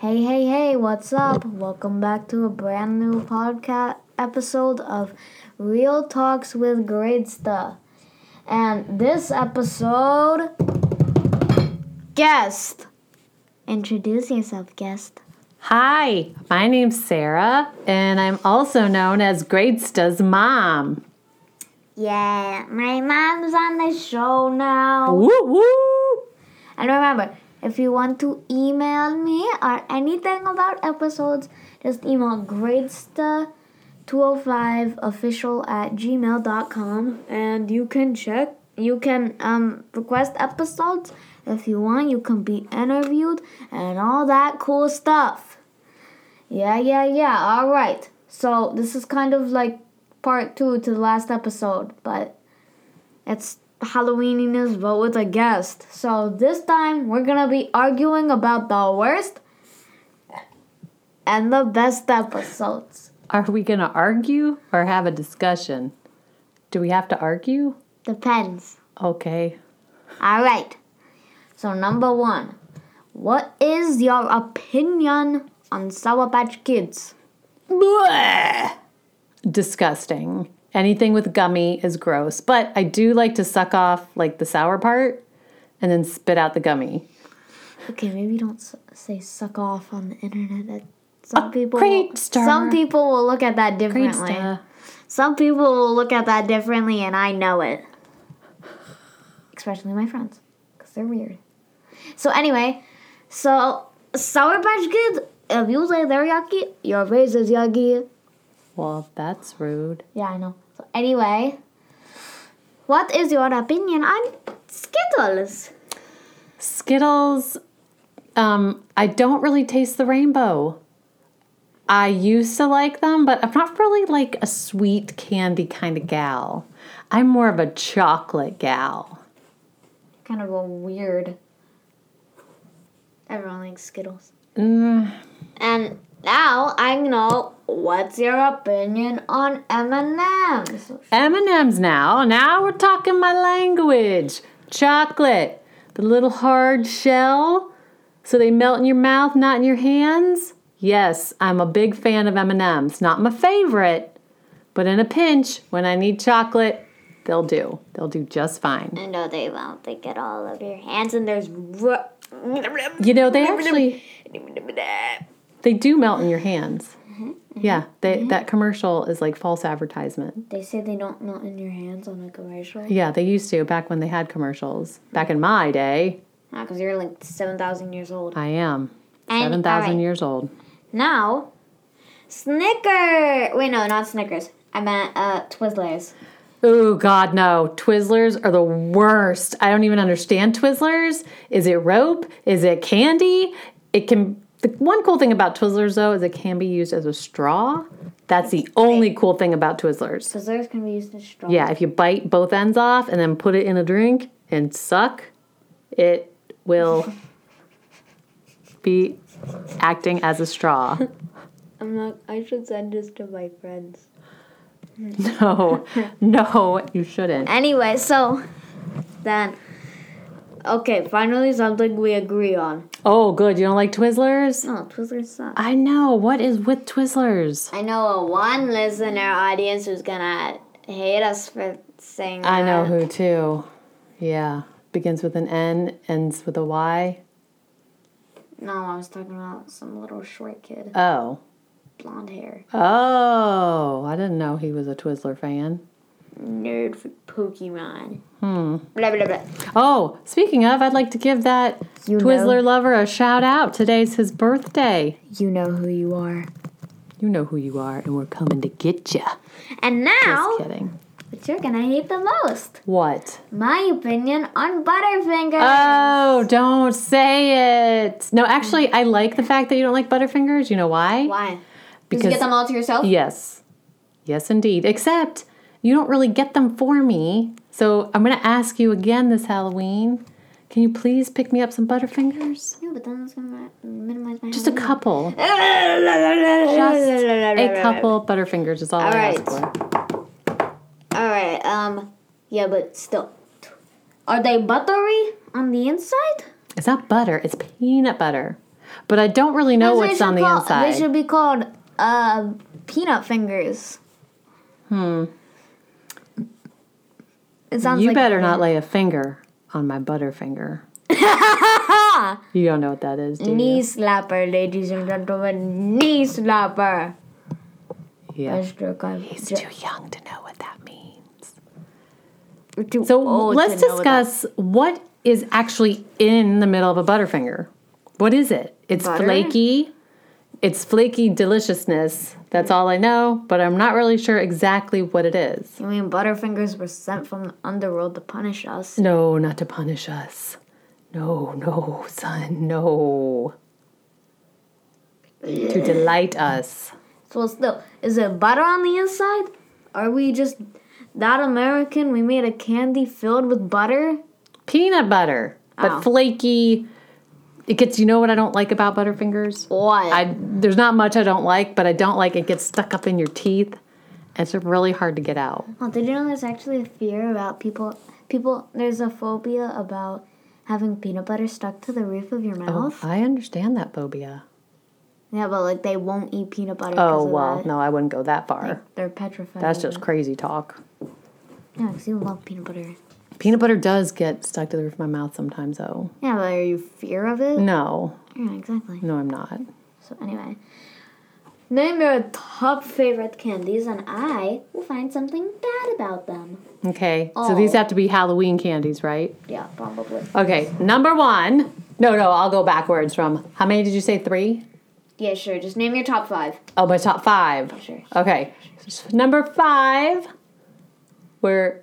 Hey, hey, hey, what's up? Welcome back to a brand new podcast episode of Real Talks with Gradsta. And this episode, guest. Introduce yourself, guest. Hi, my name's Sarah, and I'm also known as Gradsta's mom. Yeah, my mom's on the show now. Woo woo! And remember, if you want to email me or anything about episodes, just email gradsta205official at gmail.com and you can check, you can um, request episodes if you want. You can be interviewed and all that cool stuff. Yeah, yeah, yeah. All right. So this is kind of like part two to the last episode, but it's Halloweeniness, but with a guest. So this time we're gonna be arguing about the worst and the best episodes. Are we gonna argue or have a discussion? Do we have to argue? Depends. Okay. All right. So number one, what is your opinion on Sour Patch Kids? Blech. Disgusting. Anything with gummy is gross, but I do like to suck off like the sour part and then spit out the gummy. Okay, maybe don't s- say suck off on the internet. That some people, will, some people will look at that differently. Some people will look at that differently, and I know it. Especially my friends, because they're weird. So, anyway, so Sour Patch Kids, if you say they're yucky, your face is yucky. Well, that's rude. Yeah, I know. So, anyway, what is your opinion on Skittles? Skittles, um, I don't really taste the rainbow. I used to like them, but I'm not really like a sweet candy kind of gal. I'm more of a chocolate gal. Kind of a weird. Everyone likes Skittles. Mm, And now I know what's your opinion on M&M's. M&M's now. Now we're talking my language. Chocolate, the little hard shell, so they melt in your mouth, not in your hands. Yes, I'm a big fan of M&M's. Not my favorite, but in a pinch, when I need chocolate, they'll do. They'll do just fine. I know they won't. They get all over your hands, and there's. ru- You know, they actually they do melt in your hands. Yeah, they, that commercial is like false advertisement. They say they don't melt in your hands on a commercial. Yeah, they used to back when they had commercials. Back in my day, Ah, because you're like 7,000 years old. I am And- 7,000 alright. years old. Now, Snicker. Wait, no, not Snickers. I meant uh, Twizzlers. Oh God, no! Twizzlers are the worst. I don't even understand Twizzlers. Is it rope? Is it candy? It can. The one cool thing about Twizzlers though is it can be used as a straw. That's the only cool thing about Twizzlers. Twizzlers can be used as straw. Yeah, if you bite both ends off and then put it in a drink and suck, it will be acting as a straw. I'm not. I should send this to my friends. No, no, you shouldn't. Anyway, so then. Okay, finally something we agree on. Oh, good. You don't like Twizzlers? No, Twizzlers suck. I know. What is with Twizzlers? I know a one listener audience who's gonna hate us for saying I know that. who too. Yeah. Begins with an N, ends with a Y. No, I was talking about some little short kid, Oh. blonde hair, Oh, I didn't know he was a Twizzler fan. Nerd for Pokemon. Hmm. Blah blah blah. Oh, speaking of, I'd like to give that You Twizzler lover a shout out. Today's his birthday. You know who you are. You know who you are, and we're coming to get you. And now, Just kidding. what you're gonna hate the most? What? My opinion on Butterfingers. Oh, don't say it. No, actually, I like the fact that you don't like Butterfingers. You know why? Why? Did Because you get them all to yourself? Yes. Yes, indeed. Except you don't really get them for me. So I'm going to ask you again this Halloween. Can you please pick me up some Butterfingers? Yeah, but then it's gonna minimize my Just a couple. Just a couple Butterfingers is all, All I right. ask for. All right. Um. Yeah, but still, are they buttery on the inside? It's not butter, it's peanut butter. but I don't really know what's on the call- inside. They should be called uh, peanut fingers. Hmm. It sounds You like better not lay a finger on my butterfinger. you don't know what that is, do knee you? slapper, ladies and gentlemen. Knee slapper. Yeah. He's too young to know what that means. We're too So old let's to know discuss what is actually in the middle of a butterfinger. What is it? It's Butter? flaky. It's flaky deliciousness. That's all I know, but I'm not really sure exactly what it is. You mean Butterfingers were sent from the underworld to punish us? No, not to punish us. No, no, son, no. To delight us. So still, is it butter on the inside? Are we just that American? We made a candy filled with butter? Peanut butter, but Oh. flaky. It gets. You know what I don't like about Butterfingers? What? I there's not much I don't like, but I don't like it gets stuck up in your teeth. It's really hard to get out. Oh, did you know there's actually a fear about people? People, there's a phobia about having peanut butter stuck to the roof of your Oh, mouth. I understand that phobia. Yeah, but like they won't eat peanut butter. Oh well, no, I wouldn't go that far. They're petrified. That's just it. crazy talk. Yeah, because you love peanut butter. Peanut butter does get stuck to the roof of my mouth sometimes, though. Yeah, but are you fear of it? No, Yeah, exactly. no, I'm not. So anyway, name your top favorite candies, and I will find something bad about them. Okay, so oh. these Oh. have to be Halloween candies, right? Yeah, probably. Okay, number one. No, no, I'll go backwards from. How many did you say? Three? Yeah, sure. Just name your top five. Oh, my top five. Oh, sure. Okay, number five. We're.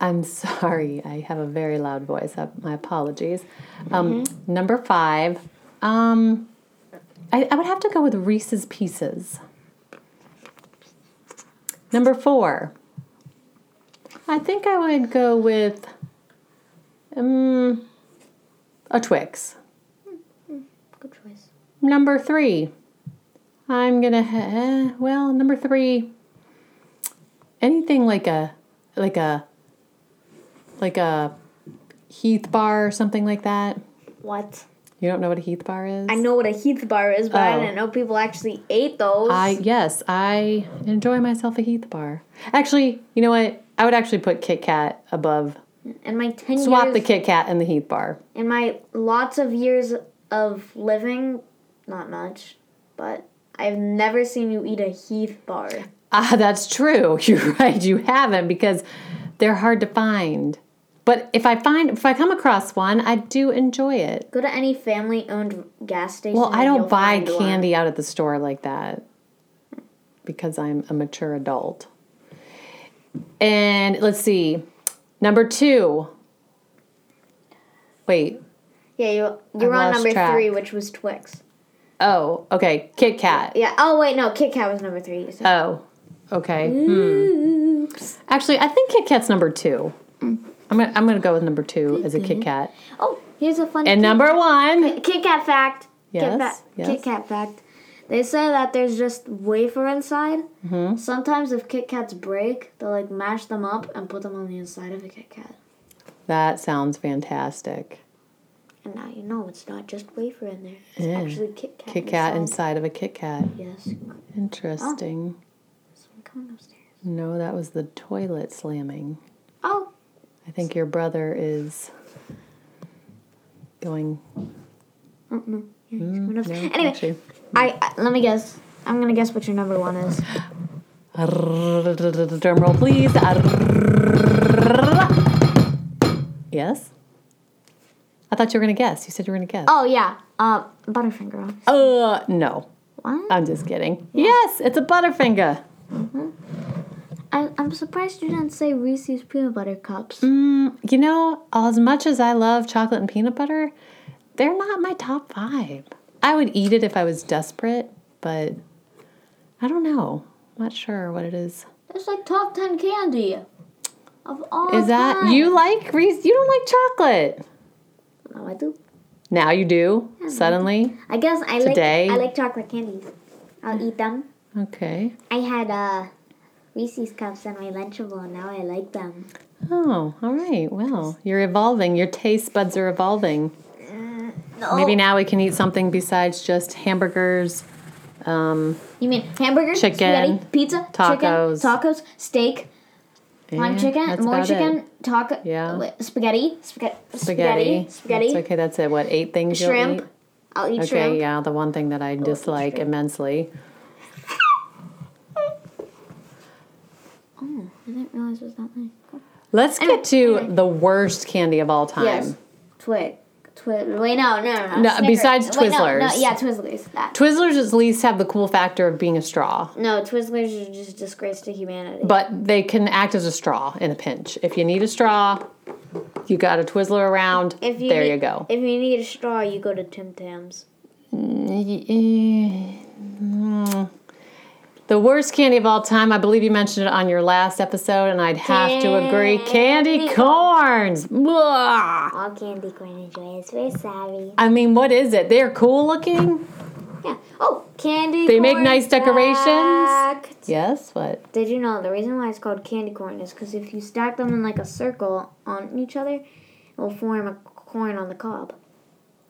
I'm sorry, I have a very loud voice. Uh, My apologies. Um, Number five. Um, I, I would have to go with Reese's Pieces. Number four. I think I would go with um, a Twix. Good choice. Number three. I'm gonna ha- well, number three. Anything like a like a like a Heath bar or something like that. What? You don't know what a Heath bar is? I know what a Heath bar is, but I Oh. didn't know people actually ate those. I yes, I enjoy myself a Heath bar. Actually, you know what? I would actually put Kit Kat above. in my ten Swap years, the Kit Kat and the Heath bar. in my lots of years of living, not much, but I've never seen you eat a Heath bar. Ah, that's true. You're right. You haven't because they're hard to find. But if I find if I come across one, I do enjoy it. Go to any family-owned gas station. Well, I don't buy one. candy out at the store like that because I'm a mature adult. And let's see. Number 2. Wait. Yeah, you you were on number track. three, which was Twix. Oh, okay. Kit Kat. Yeah. Oh wait, no, Kit Kat was number three. You said. Oh. Okay. Hmm. Actually, I think Kit Kat's number 2. I'm to I'm to go with number 2 as a Kit Kat. Oh, here's a fun And Kit- number 1. Kit Kat fact. Yes, Kit, Kat, yes. Kit Kat fact. They say that there's just wafer inside. Mm-hmm. Sometimes if Kit Kats break, they'll like mash them up and put them on the inside of a Kit Kat. That sounds fantastic. And now you know it's not just wafer in there. It's Yeah. actually Kit Kat. Kit Kat inside. of a Kit Kat. Yes. Interesting. So I'm coming upstairs. No, that was the toilet slamming. Oh, I think your brother is going. oh no. Yeah, No. Anyway, actually. I, I let me guess. I'm gonna guess what your number one is. Drum roll, please. Yes? I thought you were going to guess. You said you were going to guess. Oh yeah, uh, Butterfinger. Uh, no. What? I'm just kidding. Yes, it's a Butterfinger. I, I'm surprised you didn't say Reese's peanut butter cups. Mm, you know, as much as I love chocolate and peanut butter, they're not my top five. I would eat it if I was desperate, but I don't know. Not sure what it is. It's like top ten candy of all Is that time. you like Reese? You don't like chocolate. No, I do. Now you do suddenly. I guess I Today? like I like chocolate candies. I'll eat them. Okay. I had uh, Reese's cups on my Lunchable, and now I like them. Oh, all right. Well, you're evolving. Your taste buds are evolving. No. Maybe now we can eat something besides just hamburgers. Um, You mean hamburgers, Chicken, spaghetti, pizza, tacos. chicken, tacos, steak, lime chicken, more chicken, it. taco, Yeah. spaghetti, spaghetti, Spaghetti. spaghetti, That's okay, that's it. What, eight things you'll shrimp. eat? I'll eat Okay, shrimp. yeah, the one thing that I dislike immensely. Oh, I didn't realize it was that nice. Cool. Let's Anyway, get to anyway. the worst candy of all time. Yes, Twig, Twig. Wait, no, no, no. no. No, besides Wait, no, no, Twizzlers. yeah, Twizzlers. That. Twizzlers at least have the cool factor of being a straw, no, Twizzlers are just disgrace to humanity. but they can act as a straw in a pinch. If you need a straw, you got a Twizzler around. if you there need, you go. If you need a straw, you go to Tim Tams. Mm. The worst candy of all time, I believe you mentioned it on your last episode, and I'd have to agree. Candy Candy corns. Blah. All candy corn enjoyers. We're sorry. I mean, what is it? They're cool looking. Yeah. Oh, candy. They make nice decorations? Yes. What? Did you know the reason why it's called candy corn is because if you stack them in like a circle on each other, it will form a corn on the cob.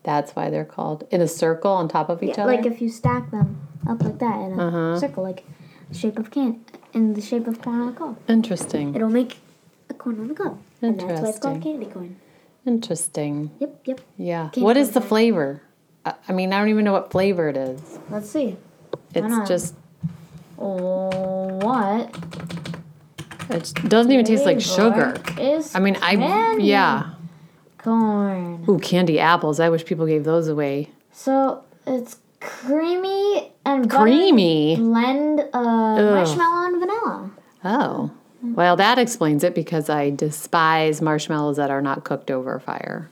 That's why they're called in a circle on top of each Yeah, other. like if you stack them up like that in a Uh-huh. circle, like the shape of can in the shape of corn on the cob, Interesting. it'll make a corn on the cob, and that's why it's called candy corn. Interesting. Yep, yep. Yeah. Candy what is the flavor? I mean, I don't even know what flavor it is. Let's see. It's just. Oh, what? It doesn't even taste like sugar. Is I mean, I yeah. corn. Ooh, candy apples. I wish people gave those away. So it's creamy and Creamy. blend of marshmallow and vanilla. Oh. Well, that explains it because I despise marshmallows that are not cooked over fire.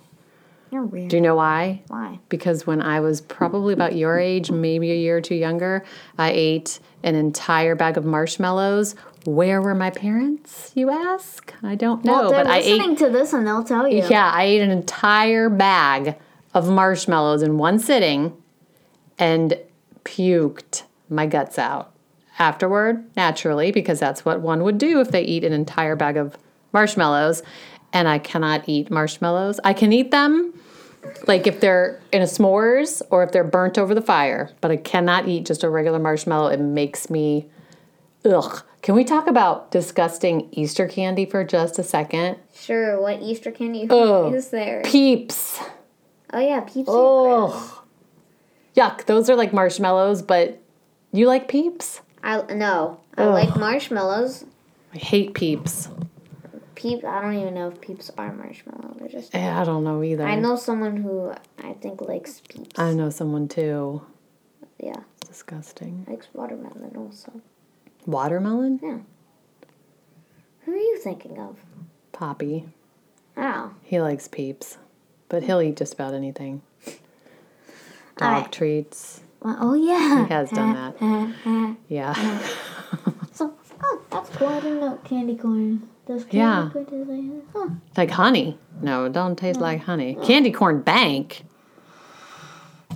You're weird. Do you know why? Why? Because when I was probably about your age, maybe a year or two younger, I ate an entire bag of marshmallows. Where were my parents, you ask? I don't know, well, they're but I ate listening to this and they'll tell you. Yeah, I ate an entire bag of marshmallows in one sitting and puked my guts out. Afterward, naturally, because that's what one would do if they eat an entire bag of marshmallows. And I cannot eat marshmallows. I can eat them like if they're in a s'mores or if they're burnt over the fire, but I cannot eat just a regular marshmallow. It makes me ugh. Can we talk about disgusting Easter candy for just a second? Sure. What Easter candy Ugh. is there? Peeps. Oh yeah, peeps. Oh, yuck! Those are like marshmallows, but you like Peeps? I no. I like marshmallows. I hate Peeps. Peeps. I don't even know if peeps are marshmallow. They're just. Eh, I don't know either. I know someone who I think likes peeps. I know someone too. yeah, It's disgusting. likes watermelon also. Watermelon? Yeah. Who are you thinking of? Poppy. Oh. He likes Peeps, but he'll eat just about anything. Dog Alright. treats. Well, oh yeah. He has done that. Yeah. So, oh, that's cool. I didn't know candy corn. Does candy Yeah. corn taste like? Huh. like honey. No, it don't taste like honey. Candy corn bank.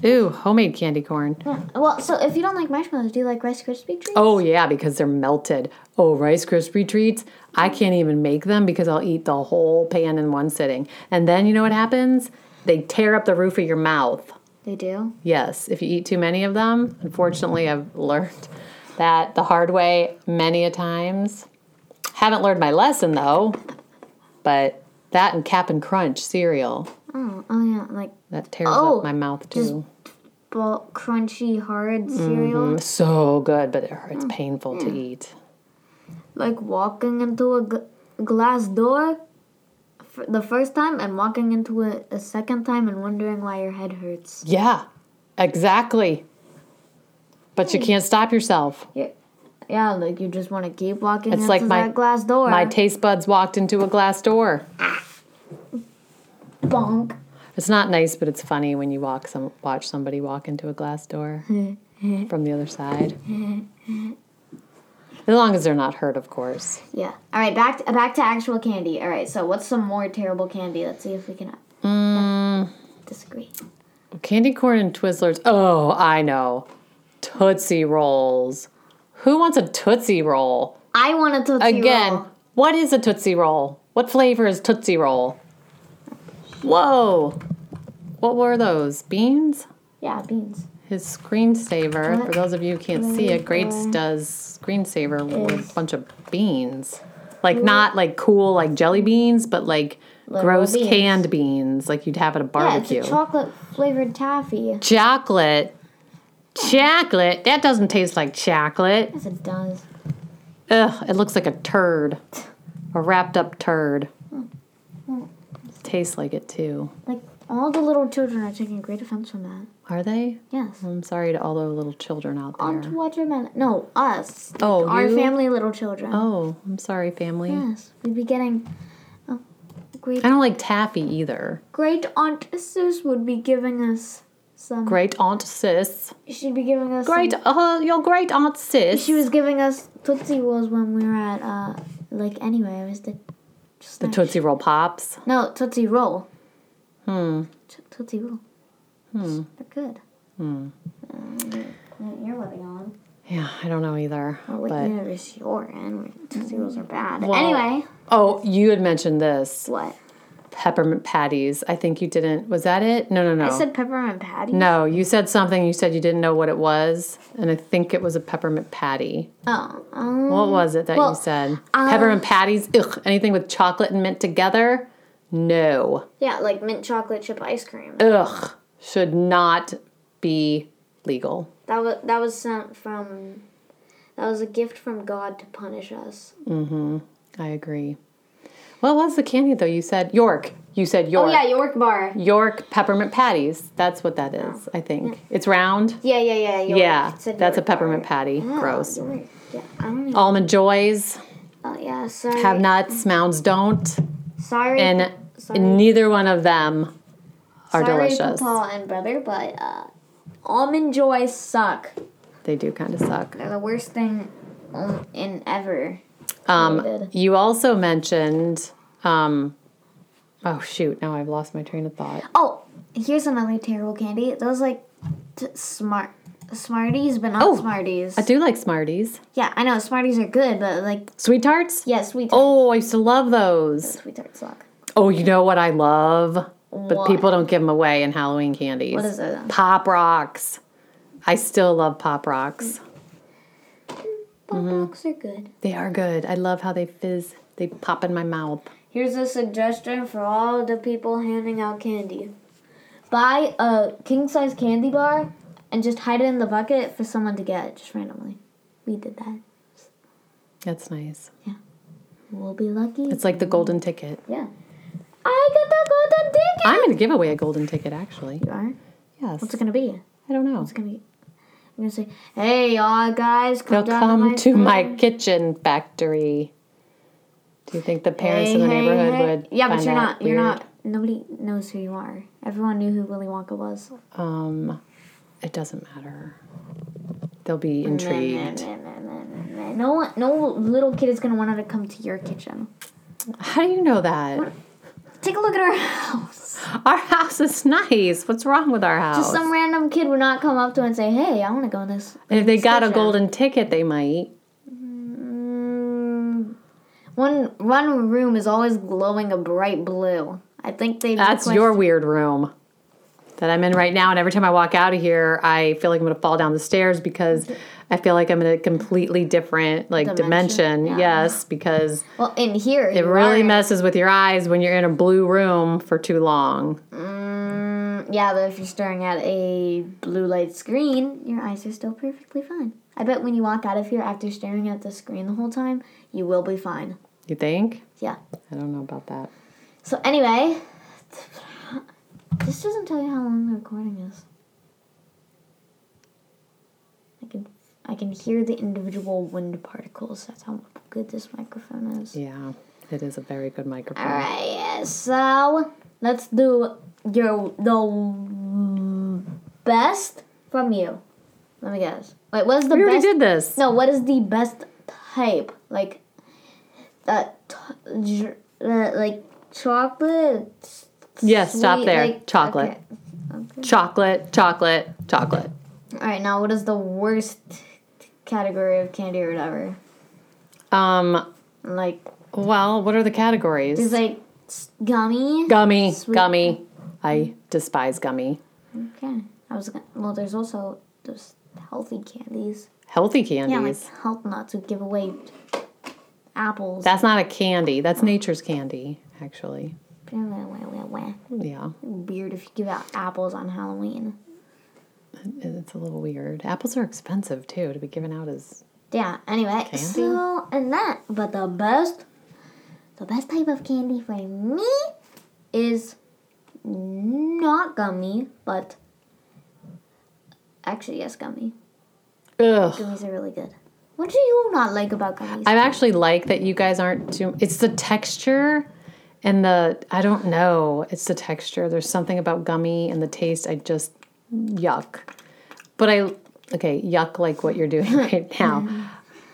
Ooh, homemade candy corn. Yeah. Well, so if you don't like marshmallows, do you like Rice Krispie treats? Oh yeah, because they're melted. Oh, Rice Krispie treats. I can't even make them because I'll eat the whole pan in one sitting. And then you know what happens? They tear up the roof of your mouth. They do. Yes, if you eat too many of them. Unfortunately, I've learned that the hard way many a times. Haven't learned my lesson though. But that and Cap'n Crunch cereal Oh, oh yeah, like that tears Oh, up my mouth too. ball, crunchy, hard cereal. Mm, So good, but it hurts painful to eat. Like walking into a g- glass door the first time and walking into it a second time and wondering why your head hurts. Yeah, exactly. But you hmm. can't stop yourself. Yeah, yeah like you just want to keep walking It's into like my- that glass door. My taste buds walked into a glass door. bonk. It's not nice, but it's funny when you walk some watch somebody walk into a glass door from the other side. As long as they're not hurt, of course. Yeah. All right, back to, back to actual candy. All right, so what's some more terrible candy? Let's see if we can Mm, disagree. candy corn and Twizzlers. Oh, I know. Tootsie Rolls. Who wants a Tootsie Roll? I want a Tootsie Again, Roll. Again, what is a Tootsie Roll? What flavor is Tootsie Roll? Whoa. what were those? Beans? Yeah, beans. His screensaver, for those of you who can't see it, flavor does screensaver with a bunch of beans. Like not like cool like jelly beans, but like Literal gross beans. canned beans like you'd have at a barbecue. Yeah, it's a chocolate flavored taffy. chocolate. Chocolate? That doesn't taste like chocolate. Yes, it does. Ugh, it looks like a turd. A wrapped up turd. Mm, mm. Tastes like it too. Like all the little children are taking great offense from that. Are they? Yes. I'm sorry to all the little children out there. to watermelon. No, us. Oh, our you? family, little children. Oh, I'm sorry, family. Yes, we'd be getting. Oh, great, I don't like taffy either. great aunt Sis would be giving us some. Great Aunt Sis. She'd be giving us. Great, some- uh, your great Aunt Sis. she was giving us Tootsie Rolls when we were at uh, like anyway, it was the. Just the. Tootsie Roll Pops. No, Tootsie Roll. Hmm. Tootsie Roll. Hmm. They're good. Hmm. Um, you're living on. Yeah, I don't know either. Or what but universe you're in? are bad. Well- anyway, oh, you had mentioned this what? peppermint patties. I think you didn't. Was that it? No, no, no. I said peppermint patty. no, you said something. You said you didn't know what it was, and I think it was a peppermint patty. Oh. Um, What was it that well, you said? uh, peppermint patties. Ugh. Anything with chocolate and mint together? No. Yeah, like mint chocolate chip ice cream. Ugh. Should not be legal. That was that was sent from. That was a gift from God to punish us. Mhm. I agree. What was the candy though? You said York. You said York. Oh yeah, York bar. York peppermint patties. That's what that is. I think it's round. Yeah, yeah, yeah. York. Yeah, that's a York bar. peppermint patty. Oh, Gross. York. Yeah, I don't even. Almond joys Oh yeah, sorry. have nuts. Mounds don't, Sorry. and sorry. neither one of them are sorry, delicious. Papa and brother, but uh, almond joys suck. They do kind of suck. They're the worst thing um, in ever. Um, you also mentioned. Um, oh shoot! Now I've lost my train of thought. Oh, here's another terrible candy. Those like t- smart Smarties, but not Oh, Smarties. I do like Smarties. yeah, I know Smarties are good, but like Sweet tarts. yeah, sweet. Tarts. Oh, I used to love those. sweet tarts suck. Oh, you know what I love? But What? people don't give them away in Halloween candies. What is it? Pop rocks. I still love pop rocks. Pop Mm-hmm. rocks are good. They are good. I love how they fizz. They pop in my mouth. Here's a suggestion for all the people handing out candy. Buy a king size candy bar and just hide it in the bucket for someone to get just randomly. We did that. That's nice. Yeah. We'll be lucky. It's like the golden ticket. yeah. I got the golden ticket. I'm going to give away a golden ticket, actually. You are? Yes. What's it gonna be? I don't know. What's it gonna be? I'm gonna say, hey, y'all guys, come They'll down come to my, to my kitchen factory. Do you think the parents Hey, in the hey, neighborhood hey. would? Yeah, but you're not. You're weird? not. Nobody knows who you are. Everyone knew who Willy Wonka was. Um, it doesn't matter. They'll be intrigued. No one, no little kid is gonna want to come to your kitchen. How do you know that? Take a look at our house. Our house is nice. What's wrong with our house? Just some random kid would not come up to and say, "Hey, I want to go in this." if they got a kitchen." golden ticket, they might. Mm, one one room is always glowing a bright blue. I think they. That's your weird room that I'm in right now. And every time I walk out of here, I feel like I'm going to fall down the stairs because I feel like I'm in a completely different like Dimension? dimension. Yeah. Yes, because Well, in here, it really messes with your eyes when you're in a blue room for too long. Mm, yeah, but if you're staring at a blue light screen, your eyes are still perfectly fine. I bet when you walk out of here after staring at the screen the whole time, you will be fine. You think? Yeah. I don't know about that. So anyway, this doesn't tell you how long the recording is. I can I can hear the individual wind particles. That's how good this microphone is. Yeah, it is a very good microphone. All right, so let's do your the best from you. Let me guess. Wait, what is the We already best? did this. No, what is the best type? Like, uh, t- uh like chocolate. Yes, stop there. like- Chocolate. okay. Okay. Chocolate, chocolate, chocolate. All right, now what is the worst category of candy or whatever? Um, Like, well, what are the categories? is like gummy. gummy, Sweet. gummy, I despise gummy. Okay. I was gonna, well. There's also those healthy candies. Healthy candies. Yeah, like health nuts who give away apples. That's not a candy. That's nature's candy, actually. Yeah. Weird if you give out apples on Halloween. It's a little weird. Apples are expensive too to be given out as. Yeah. Anyway, Candy? so and that, but the best, the best type of candy for me is not gummy, but actually yes, gummy. Ugh. Gummies are really good. What do you not like about gummies? I actually like that you guys aren't too. It's the texture and the. I don't know. It's the texture. There's something about gummy and the taste. I just yuck. But I okay yuck like what you're doing right now.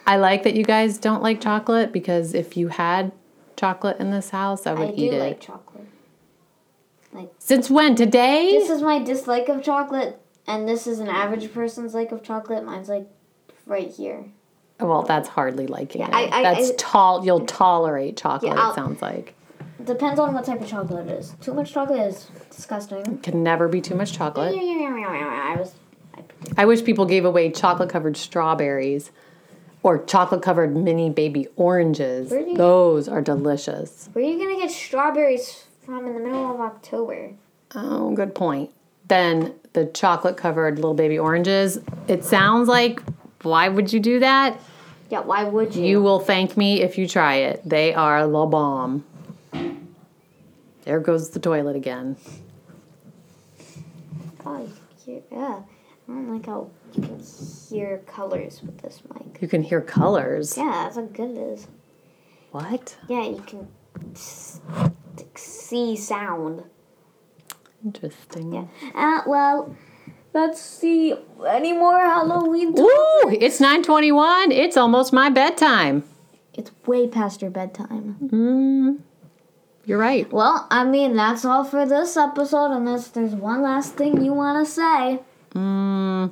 I like that you guys don't like chocolate because if you had chocolate in this house, I would I eat do it. like chocolate. Like Since when? Today? This is my dislike of chocolate, and this is an average person's like of chocolate. Mine's like right here. well, that's hardly liking it. I- I- that's I- tall. You'll tolerate chocolate. Yeah, I'll- it sounds like Depends on what type of chocolate it is. Too much chocolate is disgusting. can never be too much chocolate. I was. I wish people gave away chocolate covered strawberries or chocolate covered mini baby oranges. You- Those are delicious. Where are you gonna get strawberries from in the middle of October? Oh, good point. Then the chocolate covered little baby oranges. It sounds like, why would you do that? Yeah, why would you? You will thank me if you try it. They are la bomb. There goes the toilet again. Oh, hear, yeah. I don't like how you can hear colors with this mic. You can hear colors. Yeah, that's how good it is. What? Yeah, you can see sound. Interesting. Yeah. Uh, well, let's see any more Halloween. Ooh, it's 921. It's almost my bedtime. It's way past your bedtime. Mm, you're right. Well, I mean, that's all for this episode, unless there's one last thing you want to say. Mm,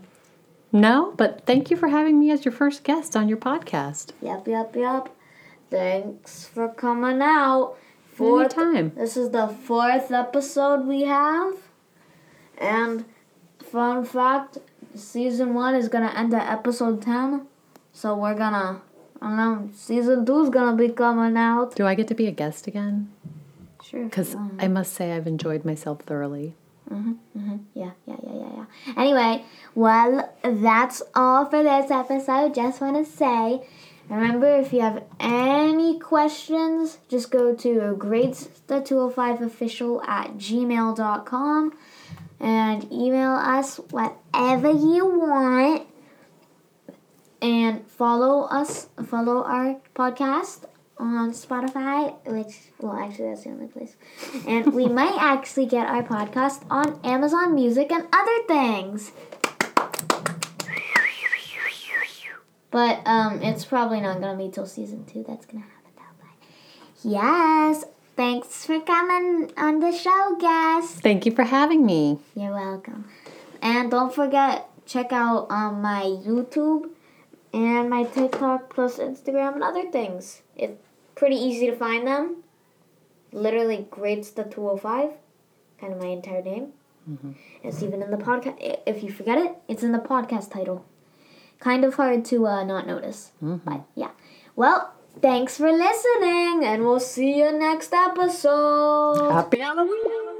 no, but thank you for having me as your first guest on your podcast. Yep, yep, yep. Thanks for coming out. Fourth, Anytime. this is the fourth episode we have. And fun fact, season one is gonna end at episode ten. So we're gonna I don't know, season two is gonna be coming out. Do I get to be a guest again? Sure. Because I um, must say I've enjoyed myself thoroughly. Mm-hmm, mm-hmm. Yeah, yeah, yeah, yeah, yeah. Anyway, well, that's all for this episode. Just want to say, remember if you have any questions, just go to gradsta205official at gmail.com and email us whatever you want. And follow us, follow our podcast on Spotify, which, well, actually, that's the only place. And we might actually get our podcast on Amazon Music and other things. But um, it's probably not gonna be till season two. That's gonna happen that way. Yes. Thanks for coming on the show, guest. Thank you for having me. You're welcome. And don't forget, check out um, my YouTube and my TikTok plus Instagram and other things. It's pretty easy to find them. Literally, Greats the 205, kind of my entire name. It's even in the podcast. If you forget it, it's in the podcast title. Kind of hard to uh, not notice. But yeah. Well, thanks for listening, and we'll see you next episode. Happy Halloween.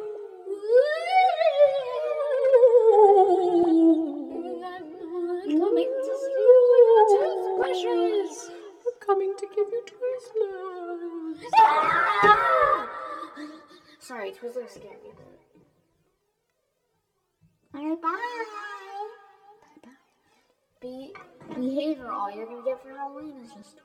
Give you Twizzlers. Sorry, Twizzlers scared me. Alright, bye. Bye bye. Be behave or all you're gonna get for Halloween is just